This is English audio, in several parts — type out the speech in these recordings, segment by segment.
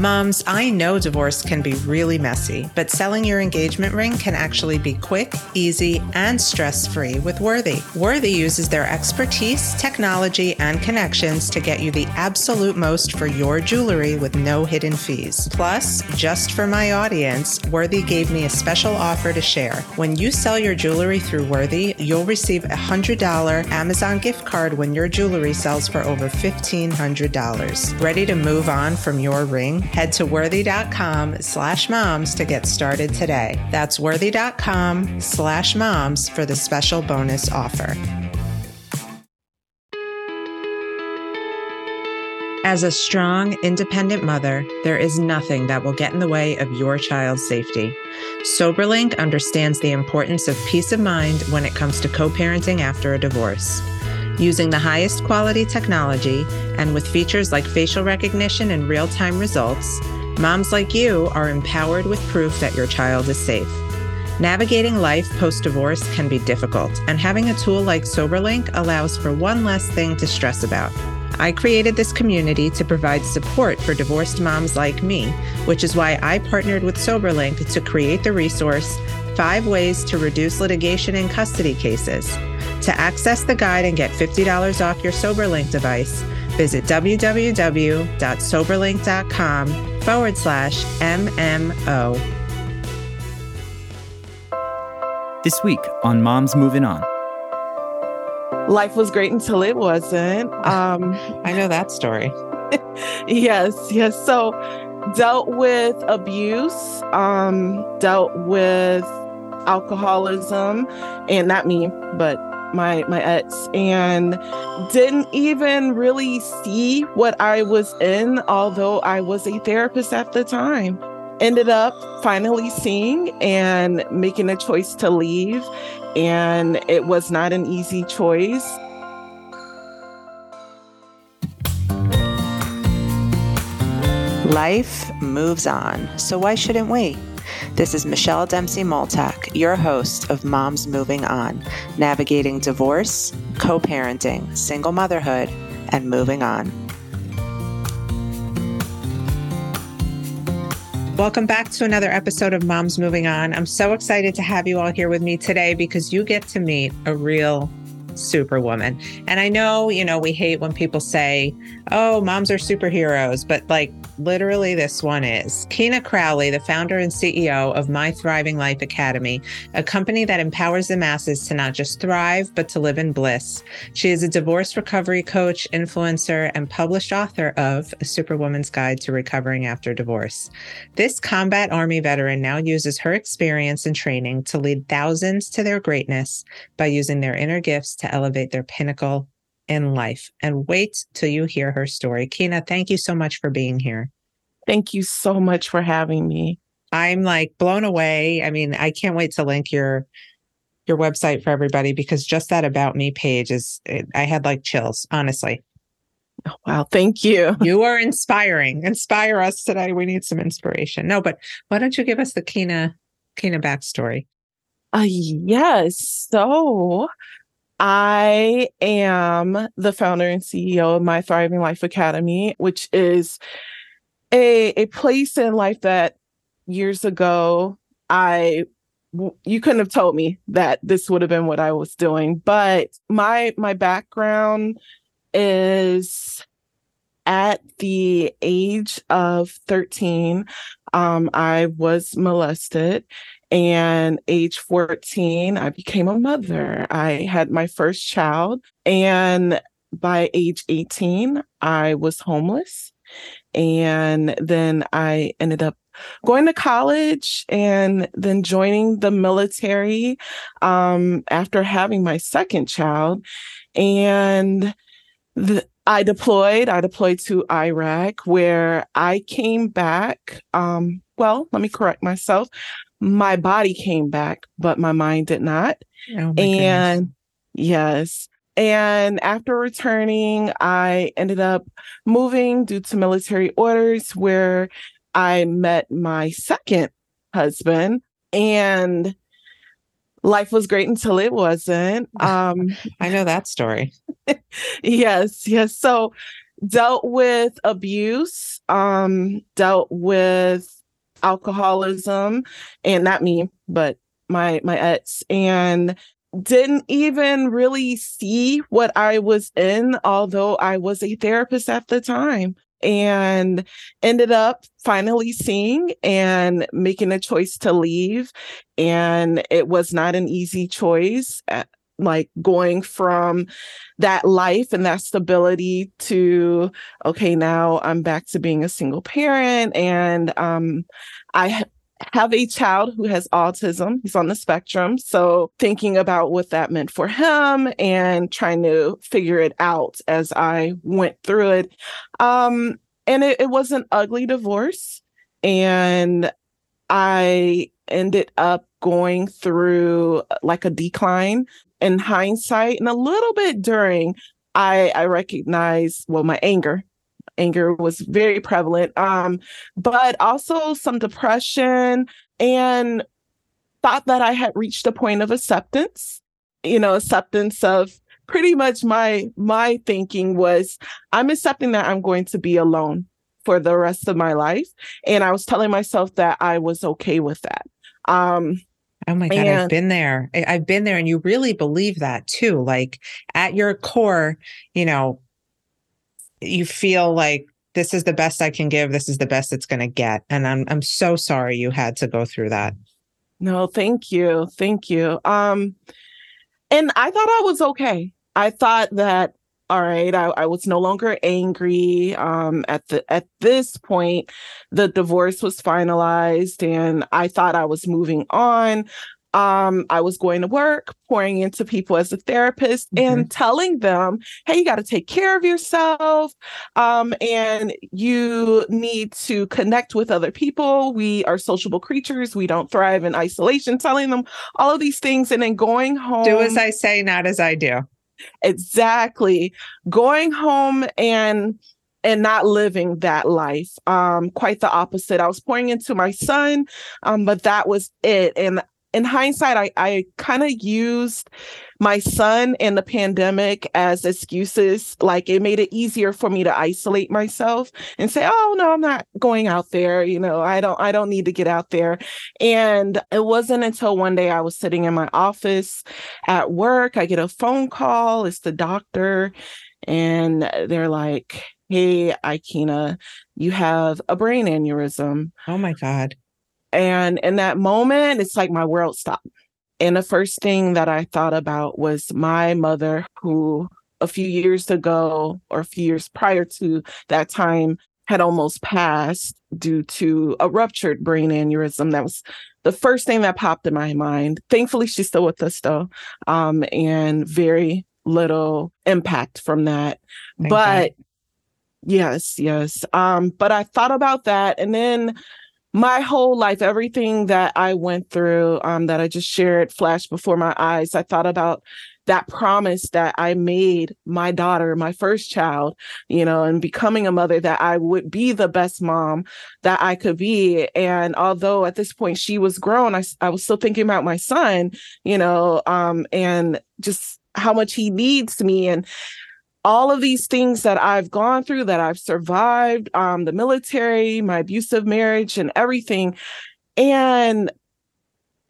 Moms, I know divorce can be really messy, but selling your engagement ring can actually be quick, easy, and stress free with Worthy. Worthy uses their expertise, technology, and connections to get you the absolute most for your jewelry with no hidden fees. Plus, just for my audience, Worthy gave me a special offer to share. When you sell your jewelry through Worthy, you'll receive a $100 Amazon gift card when your jewelry sells for over $1,500. Ready to move on from your ring? Head to worthy.com slash moms to get started today. That's worthy.com slash moms for the special bonus offer. As a strong, independent mother, there is nothing that will get in the way of your child's safety. SoberLink understands the importance of peace of mind when it comes to co parenting after a divorce. Using the highest quality technology and with features like facial recognition and real time results, moms like you are empowered with proof that your child is safe. Navigating life post divorce can be difficult, and having a tool like SoberLink allows for one less thing to stress about. I created this community to provide support for divorced moms like me, which is why I partnered with SoberLink to create the resource Five Ways to Reduce Litigation in Custody Cases. To access the guide and get $50 off your SoberLink device, visit www.soberlink.com forward slash MMO. This week on Moms Moving On. Life was great until it wasn't. Um, I know that story. yes, yes. So, dealt with abuse, um, dealt with alcoholism, and not me, but my my ex, and didn't even really see what I was in, although I was a therapist at the time. Ended up finally seeing and making a choice to leave, and it was not an easy choice. Life moves on, so why shouldn't we? This is Michelle Dempsey Multack, your host of Moms Moving On, navigating divorce, co parenting, single motherhood, and moving on. Welcome back to another episode of Moms Moving On. I'm so excited to have you all here with me today because you get to meet a real superwoman. And I know, you know, we hate when people say, oh, moms are superheroes, but like literally this one is. Keena Crowley, the founder and CEO of My Thriving Life Academy, a company that empowers the masses to not just thrive, but to live in bliss. She is a divorce recovery coach, influencer, and published author of A Superwoman's Guide to Recovering After Divorce. This combat army veteran now uses her experience and training to lead thousands to their greatness by using their inner gifts to elevate their pinnacle in life. And wait till you hear her story. Keena, thank you so much for being here. Thank you so much for having me. I'm like blown away. I mean, I can't wait to link your your website for everybody because just that about me page is I had like chills, honestly. Oh, wow, thank you. You are inspiring. Inspire us today. We need some inspiration. No, but why don't you give us the Keena Keena backstory? Uh yes. So I am the founder and CEO of My Thriving Life Academy, which is a a place in life that years ago I you couldn't have told me that this would have been what I was doing. But my my background is at the age of 13, um, I was molested and age 14 i became a mother i had my first child and by age 18 i was homeless and then i ended up going to college and then joining the military um, after having my second child and the, I deployed. I deployed to Iraq, where I came back. Um, well, let me correct myself my body came back, but my mind did not. Oh and goodness. yes. And after returning, I ended up moving due to military orders where I met my second husband and life was great until it wasn't. Um I know that story. yes, yes. So dealt with abuse, um, dealt with alcoholism, and not me, but my my ex, and didn't even really see what I was in, although I was a therapist at the time and ended up finally seeing and making a choice to leave. And it was not an easy choice. Like going from that life and that stability to okay now i'm back to being a single parent and um i have a child who has autism. He's on the spectrum. So thinking about what that meant for him and trying to figure it out as I went through it. Um, and it, it was an ugly divorce. And I ended up going through like a decline in hindsight and a little bit during I, I recognize well my anger. Anger was very prevalent um but also some depression and thought that i had reached a point of acceptance. You know acceptance of pretty much my my thinking was i'm accepting that i'm going to be alone for the rest of my life and i was telling myself that i was okay with that. Um Oh my God, I've been there. I've been there. And you really believe that too. Like at your core, you know, you feel like this is the best I can give. This is the best it's going to get. And I'm I'm so sorry you had to go through that. No, thank you. Thank you. Um and I thought I was okay. I thought that all right, I, I was no longer angry. Um at the at this point, the divorce was finalized and I thought I was moving on um, I was going to work, pouring into people as a therapist mm-hmm. and telling them, hey, you got to take care of yourself. Um, and you need to connect with other people. We are sociable creatures. We don't thrive in isolation, telling them all of these things and then going home. Do as I say, not as I do. Exactly. Going home and and not living that life. Um, quite the opposite. I was pouring into my son, um, but that was it. And in hindsight, I, I kind of used my son and the pandemic as excuses. Like it made it easier for me to isolate myself and say, "Oh no, I'm not going out there. You know, I don't, I don't need to get out there." And it wasn't until one day I was sitting in my office at work, I get a phone call. It's the doctor, and they're like, "Hey, Eykiena, you have a brain aneurysm." Oh my god. And in that moment, it's like my world stopped. And the first thing that I thought about was my mother, who a few years ago or a few years prior to that time had almost passed due to a ruptured brain aneurysm. That was the first thing that popped in my mind. Thankfully, she's still with us though, um, and very little impact from that. Thank but God. yes, yes. Um, but I thought about that, and then my whole life, everything that I went through, um, that I just shared flashed before my eyes. I thought about that promise that I made my daughter, my first child, you know, and becoming a mother that I would be the best mom that I could be. And although at this point she was grown, I, I was still thinking about my son, you know, um, and just how much he needs me. And all of these things that I've gone through, that I've survived, um, the military, my abusive marriage, and everything. And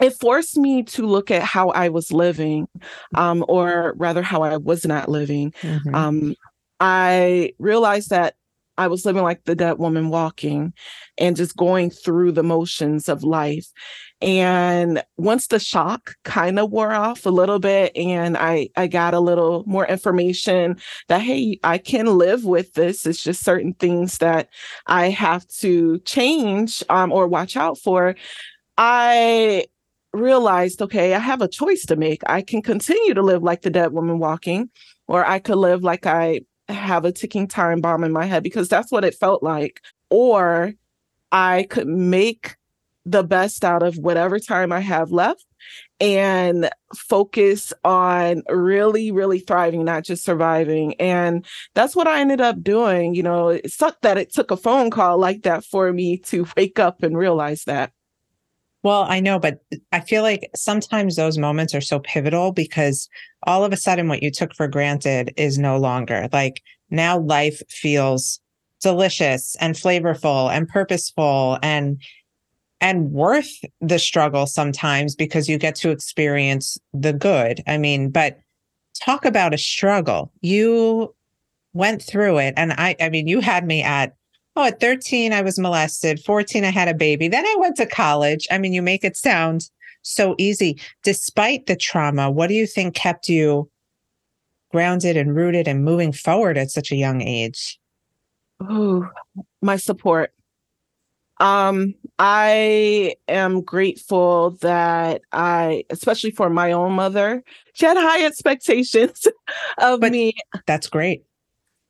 it forced me to look at how I was living, um, or rather, how I was not living. Mm-hmm. Um, I realized that I was living like the dead woman walking and just going through the motions of life. And once the shock kind of wore off a little bit and I I got a little more information that hey, I can live with this. It's just certain things that I have to change um, or watch out for. I realized, okay, I have a choice to make. I can continue to live like the dead woman walking, or I could live like I have a ticking time bomb in my head because that's what it felt like. Or I could make the best out of whatever time I have left and focus on really, really thriving, not just surviving. And that's what I ended up doing. You know, it sucked that it took a phone call like that for me to wake up and realize that. Well, I know, but I feel like sometimes those moments are so pivotal because all of a sudden what you took for granted is no longer like now life feels delicious and flavorful and purposeful and and worth the struggle sometimes because you get to experience the good. I mean, but talk about a struggle. You went through it and I I mean, you had me at oh, at 13 I was molested, 14 I had a baby. Then I went to college. I mean, you make it sound so easy. Despite the trauma, what do you think kept you grounded and rooted and moving forward at such a young age? Oh, my support. Um, I am grateful that I, especially for my own mother, she had high expectations of but me. That's great.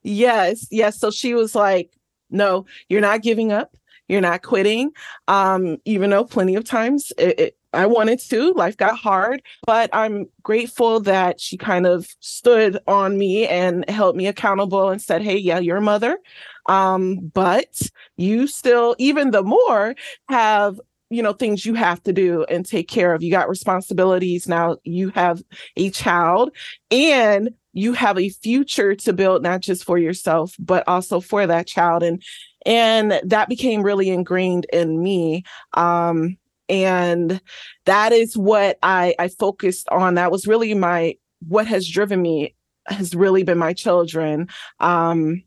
Yes, yes. So she was like, no, you're not giving up. You're not quitting. Um, even though plenty of times it, it, I wanted to, life got hard, but I'm grateful that she kind of stood on me and held me accountable and said, Hey, yeah, you're a mother. Um, but you still, even the more, have you know things you have to do and take care of you got responsibilities now you have a child and you have a future to build not just for yourself but also for that child. And and that became really ingrained in me. Um and that is what i i focused on. That was really my what has driven me has really been my children. Um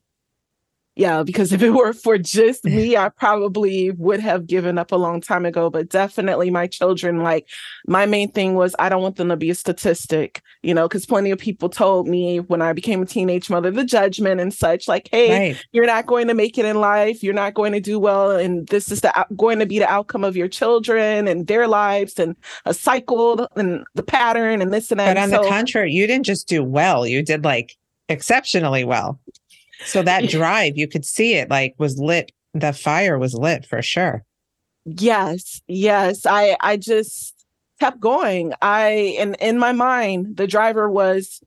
yeah, because if it were for just me, I probably would have given up a long time ago. But definitely my children, like my main thing was I don't want them to be a statistic, you know, because plenty of people told me when I became a teenage mother, the judgment and such, like, hey, right. you're not going to make it in life, you're not going to do well, and this is the going to be the outcome of your children and their lives and a cycle and the pattern and this and that. But on so, the contrary, you didn't just do well, you did like exceptionally well. So that drive, you could see it like was lit. The fire was lit for sure. Yes, yes. I I just kept going. I and in my mind, the driver was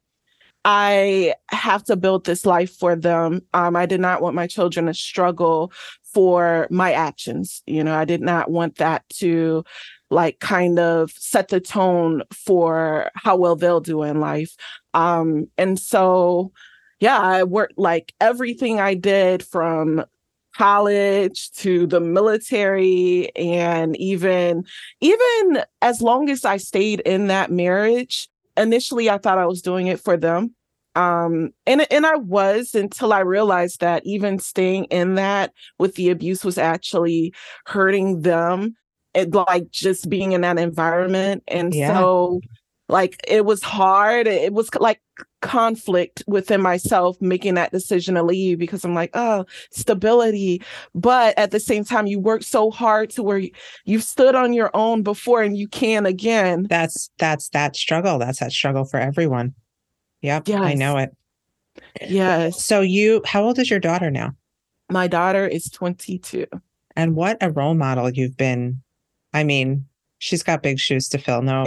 I have to build this life for them. Um, I did not want my children to struggle for my actions. You know, I did not want that to like kind of set the tone for how well they'll do in life. Um, and so yeah, I worked like everything I did from college to the military and even even as long as I stayed in that marriage, initially I thought I was doing it for them. Um and and I was until I realized that even staying in that with the abuse was actually hurting them and like just being in that environment and yeah. so like it was hard. It was like conflict within myself making that decision to leave because i'm like oh stability. But at the same time you work so hard to where you've stood on your own before and you can again. That's that's that struggle. That's that struggle for everyone. Yep yes. i know it. Yes. So you how old is your daughter now? My daughter is 22 and what a role model you've been. I mean she's got big shoes to fill. No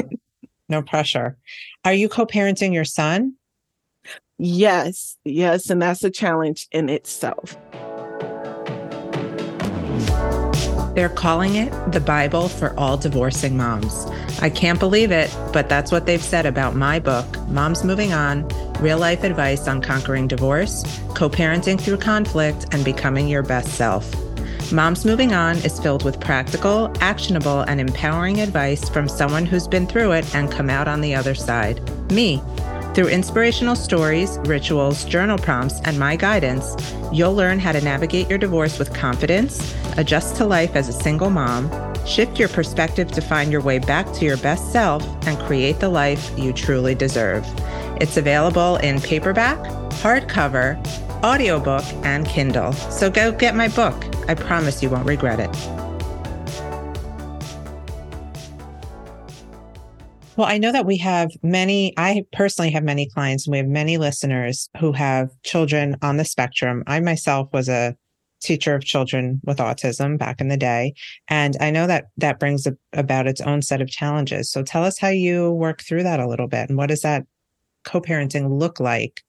no pressure. Are you co parenting your son? Yes, yes. And that's a challenge in itself. They're calling it the Bible for all divorcing moms. I can't believe it, but that's what they've said about my book, Moms Moving On Real Life Advice on Conquering Divorce, Co parenting through conflict, and becoming your best self. Moms Moving On is filled with practical, actionable, and empowering advice from someone who's been through it and come out on the other side me. Through inspirational stories, rituals, journal prompts, and my guidance, you'll learn how to navigate your divorce with confidence, adjust to life as a single mom, shift your perspective to find your way back to your best self, and create the life you truly deserve. It's available in paperback, hardcover, audiobook, and Kindle. So go get my book. I promise you won't regret it. Well, I know that we have many, I personally have many clients and we have many listeners who have children on the spectrum. I myself was a teacher of children with autism back in the day. And I know that that brings about its own set of challenges. So tell us how you work through that a little bit and what does that co parenting look like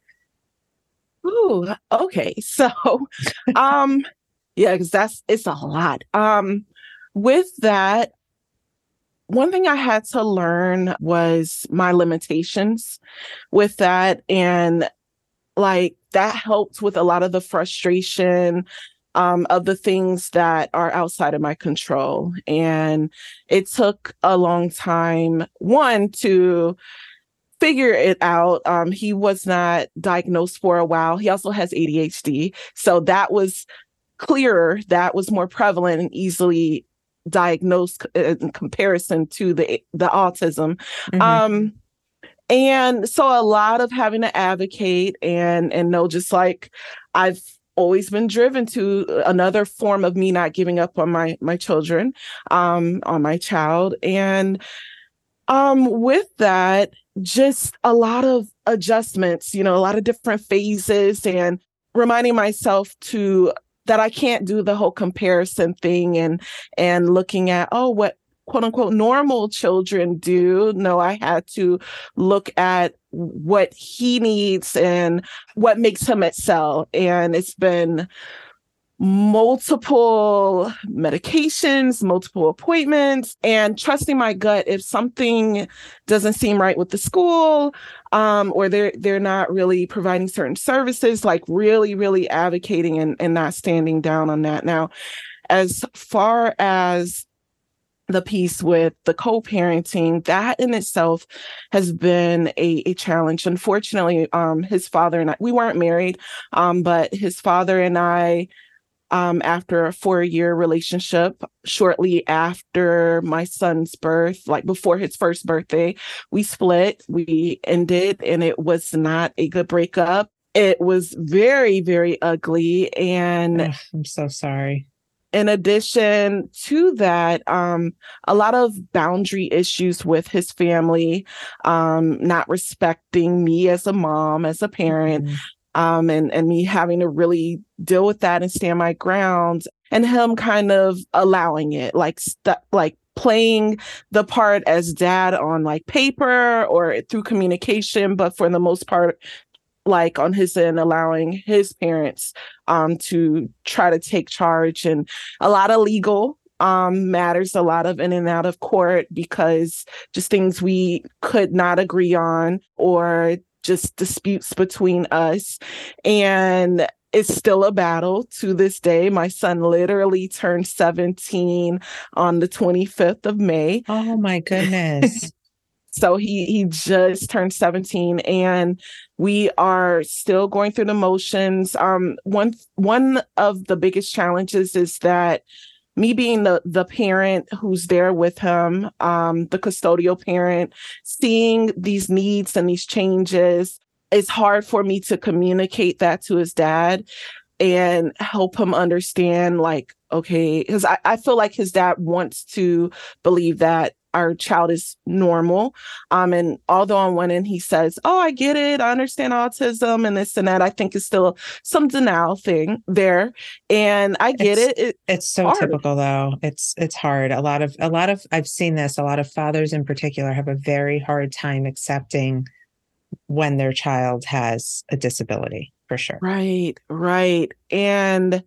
Ooh, okay. So, um, yeah, because that's it's a lot. Um, with that, one thing I had to learn was my limitations with that. And like that helped with a lot of the frustration um, of the things that are outside of my control. And it took a long time, one, to figure it out. Um, he was not diagnosed for a while. He also has ADHD. So that was clearer, that was more prevalent and easily diagnosed in comparison to the the autism. Mm-hmm. Um, and so a lot of having to advocate and and know just like I've always been driven to another form of me not giving up on my my children, um, on my child. And um with that, just a lot of adjustments, you know, a lot of different phases and reminding myself to that I can't do the whole comparison thing and and looking at oh what quote unquote normal children do. No, I had to look at what he needs and what makes him excel. And it's been multiple medications, multiple appointments, and trusting my gut if something doesn't seem right with the school, um, or they're they're not really providing certain services, like really, really advocating and, and not standing down on that. Now, as far as the piece with the co-parenting that in itself has been a, a challenge unfortunately um, his father and i we weren't married um, but his father and i um, after a four year relationship, shortly after my son's birth, like before his first birthday, we split, we ended, and it was not a good breakup. It was very, very ugly. And Ugh, I'm so sorry. In addition to that, um, a lot of boundary issues with his family, um, not respecting me as a mom, as a parent, mm-hmm um, and and me having to really deal with that and stand my ground, and him kind of allowing it, like st- like playing the part as dad on like paper or through communication, but for the most part, like on his end, allowing his parents um, to try to take charge. And a lot of legal um, matters, a lot of in and out of court because just things we could not agree on or just disputes between us. And it's still a battle to this day. My son literally turned 17 on the 25th of May. Oh my goodness. so he he just turned 17 and we are still going through the motions. Um one one of the biggest challenges is that me being the the parent who's there with him, um, the custodial parent, seeing these needs and these changes, it's hard for me to communicate that to his dad and help him understand like okay because I, I feel like his dad wants to believe that our child is normal. Um, and although on one end he says, "Oh, I get it, I understand autism and this and that," I think it's still some denial thing there, and I get it's, it. it. It's so hard. typical, though. It's it's hard. A lot of a lot of I've seen this. A lot of fathers, in particular, have a very hard time accepting when their child has a disability. For sure. Right. Right. And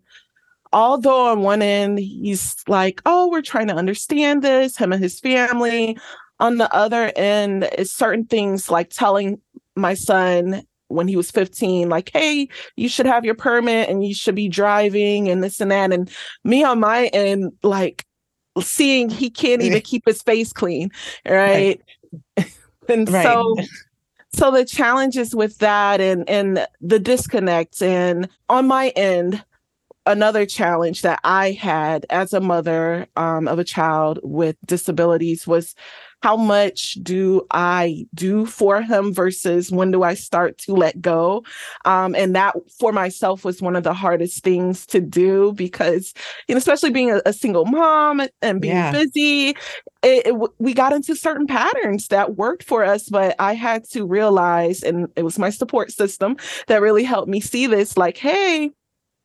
although on one end he's like, oh, we're trying to understand this, him and his family. On the other end, is certain things like telling my son when he was 15, like, hey, you should have your permit and you should be driving and this and that. And me on my end, like seeing he can't even keep his face clean. Right. right. and right. so so the challenges with that and and the disconnect and on my end another challenge that I had as a mother um, of a child with disabilities was how much do I do for him versus when do I start to let go? Um, and that for myself was one of the hardest things to do because, you know, especially being a, a single mom and being yeah. busy, it, it, we got into certain patterns that worked for us, but I had to realize, and it was my support system that really helped me see this like, hey,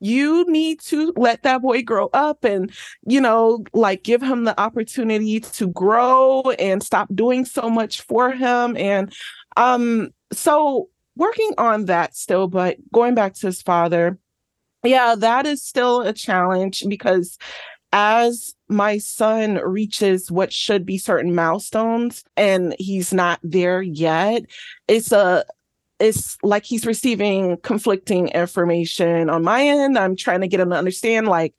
you need to let that boy grow up and you know like give him the opportunity to grow and stop doing so much for him. And um so working on that still but going back to his father yeah that is still a challenge because as my son reaches what should be certain milestones and he's not there yet it's a it's like he's receiving conflicting information on my end. I'm trying to get him to understand like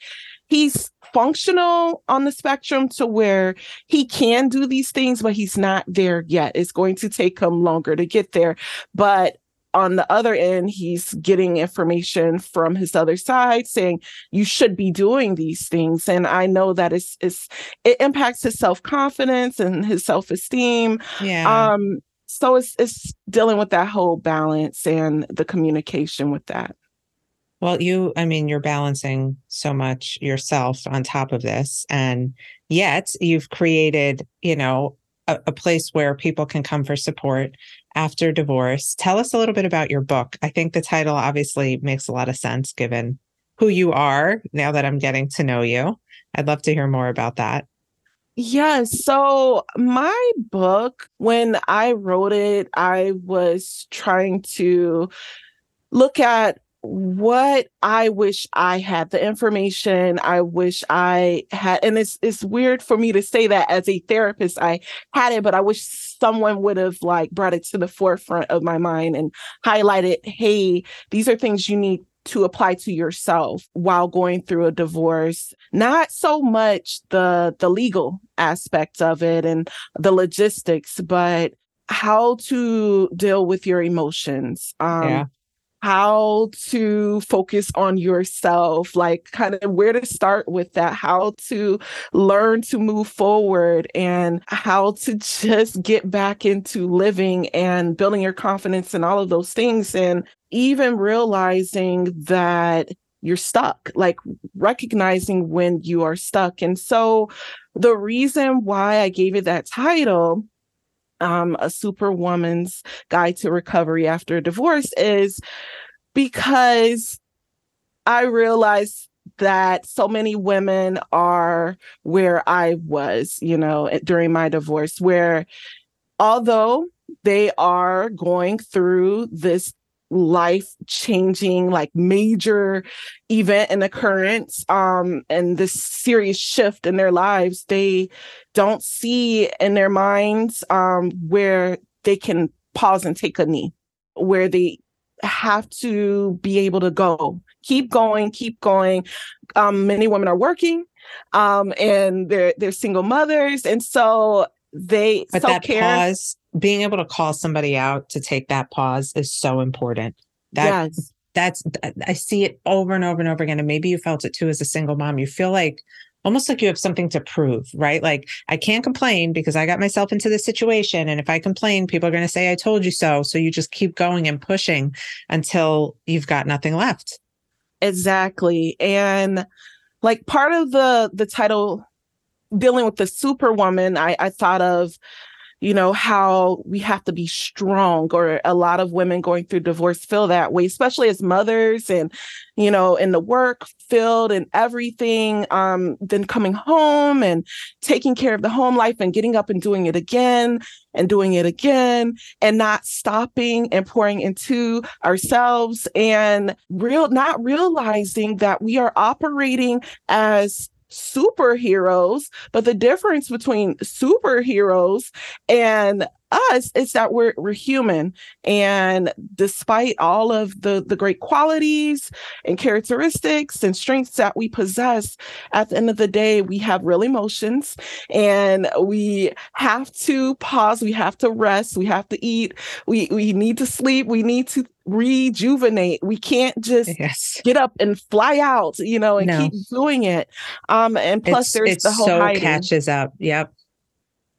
he's functional on the spectrum to where he can do these things, but he's not there yet. It's going to take him longer to get there. But on the other end, he's getting information from his other side saying you should be doing these things. And I know that it's, it's it impacts his self-confidence and his self-esteem. Yeah. Um, so it's it's dealing with that whole balance and the communication with that. Well, you, I mean, you're balancing so much yourself on top of this. And yet you've created, you know, a, a, place where people can come for support after divorce. Tell us a little bit about your book. I think the title obviously makes a lot of sense given who you are now that I'm getting to know you. I'd love to hear more about that. Yeah. So, my book, when I wrote it, I was trying to look at what I wish I had, the information I wish I had. And it's it's weird for me to say that as a therapist, I had it, but I wish someone would have like brought it to the forefront of my mind and highlighted, hey, these are things you need to apply to yourself while going through a divorce not so much the the legal aspects of it and the logistics but how to deal with your emotions um yeah how to focus on yourself, like kind of where to start with that, how to learn to move forward, and how to just get back into living and building your confidence and all of those things. And even realizing that you're stuck, like recognizing when you are stuck. And so the reason why I gave it that title um, a superwoman's guide to recovery after a divorce is because I realized that so many women are where I was, you know, during my divorce, where although they are going through this life changing like major event and occurrence um and this serious shift in their lives they don't see in their minds um where they can pause and take a knee where they have to be able to go. Keep going keep going. Um many women are working um and they're they're single mothers and so they but that pause being able to call somebody out to take that pause is so important. That yes. that's I see it over and over and over again. And maybe you felt it too as a single mom. You feel like almost like you have something to prove, right? Like I can't complain because I got myself into this situation. And if I complain, people are going to say, I told you so. So you just keep going and pushing until you've got nothing left. Exactly. And like part of the the title dealing with the superwoman, I, I thought of you know, how we have to be strong, or a lot of women going through divorce feel that way, especially as mothers and, you know, in the work field and everything. Um, then coming home and taking care of the home life and getting up and doing it again and doing it again and not stopping and pouring into ourselves and real not realizing that we are operating as superheroes, but the difference between superheroes and us is that we're we're human and despite all of the the great qualities and characteristics and strengths that we possess at the end of the day we have real emotions and we have to pause we have to rest we have to eat we we need to sleep we need to rejuvenate. We can't just yes. get up and fly out, you know, and no. keep doing it. Um, and plus it's, there's it's the whole so hiding. catches up. Yep.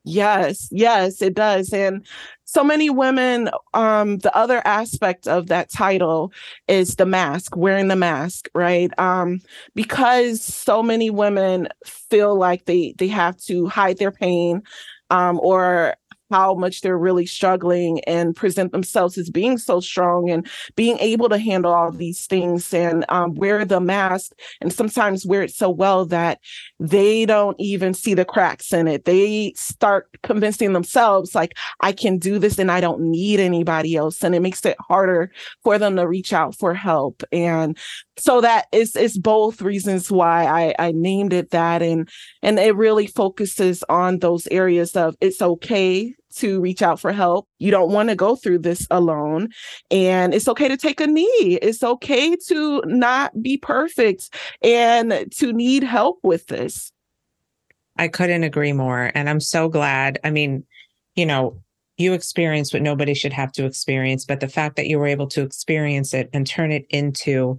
Yes, yes, it does. And so many women, um, the other aspect of that title is the mask, wearing the mask, right? Um, because so many women feel like they they have to hide their pain um, or how much they're really struggling and present themselves as being so strong and being able to handle all these things and um, wear the mask and sometimes wear it so well that they don't even see the cracks in it. They start convincing themselves, like, I can do this and I don't need anybody else. And it makes it harder for them to reach out for help. And so that is it's both reasons why I, I named it that and and it really focuses on those areas of it's okay to reach out for help. You don't want to go through this alone. And it's okay to take a knee. It's okay to not be perfect and to need help with this. I couldn't agree more. And I'm so glad. I mean, you know, you experienced what nobody should have to experience, but the fact that you were able to experience it and turn it into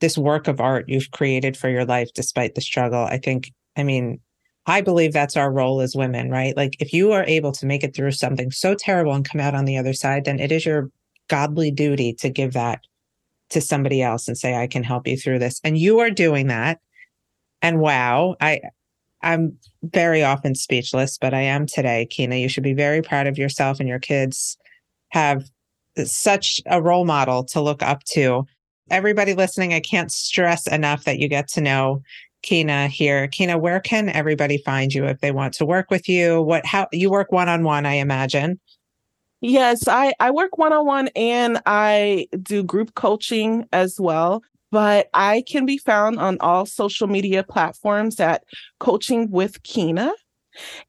this work of art you've created for your life despite the struggle, I think, I mean, I believe that's our role as women, right? Like if you are able to make it through something so terrible and come out on the other side, then it is your godly duty to give that to somebody else and say, I can help you through this. And you are doing that. And wow, I I'm very often speechless, but I am today, Keena. You should be very proud of yourself and your kids have such a role model to look up to. Everybody listening, I can't stress enough that you get to know Keena here. Keena, where can everybody find you if they want to work with you? What how you work one on one, I imagine. Yes, I I work one on one and I do group coaching as well. But I can be found on all social media platforms at Coaching with Keena.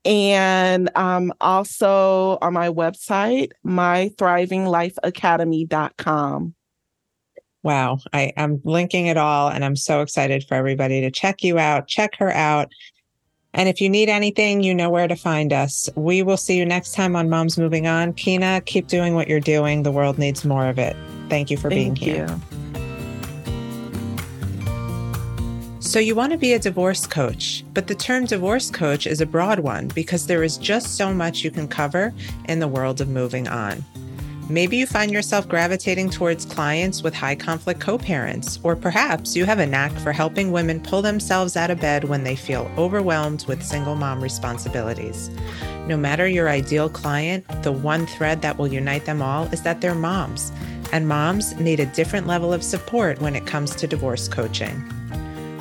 And um, also on my website, mythrivinglifeacademy.com. Wow. I, I'm linking it all and I'm so excited for everybody to check you out, check her out. And if you need anything, you know where to find us. We will see you next time on Moms Moving On. Keena, keep doing what you're doing. The world needs more of it. Thank you for Thank being you. here. So, you want to be a divorce coach, but the term divorce coach is a broad one because there is just so much you can cover in the world of moving on. Maybe you find yourself gravitating towards clients with high conflict co parents, or perhaps you have a knack for helping women pull themselves out of bed when they feel overwhelmed with single mom responsibilities. No matter your ideal client, the one thread that will unite them all is that they're moms, and moms need a different level of support when it comes to divorce coaching.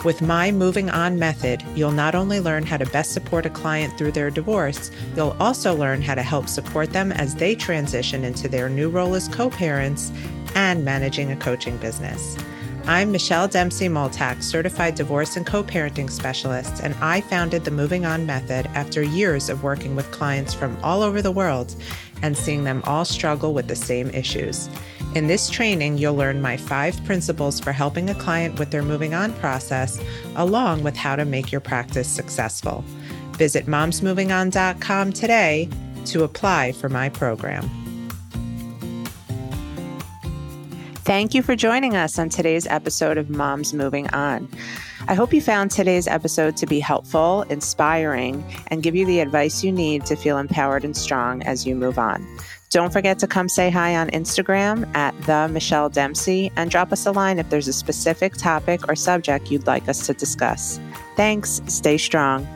With my Moving On method, you'll not only learn how to best support a client through their divorce, you'll also learn how to help support them as they transition into their new role as co parents and managing a coaching business. I'm Michelle Dempsey Multack, certified divorce and co parenting specialist, and I founded the Moving On Method after years of working with clients from all over the world and seeing them all struggle with the same issues. In this training, you'll learn my five principles for helping a client with their moving on process, along with how to make your practice successful. Visit momsmovingon.com today to apply for my program. Thank you for joining us on today's episode of Moms Moving On. I hope you found today's episode to be helpful, inspiring, and give you the advice you need to feel empowered and strong as you move on. Don't forget to come say hi on Instagram at the Michelle Dempsey and drop us a line if there's a specific topic or subject you'd like us to discuss. Thanks. Stay strong.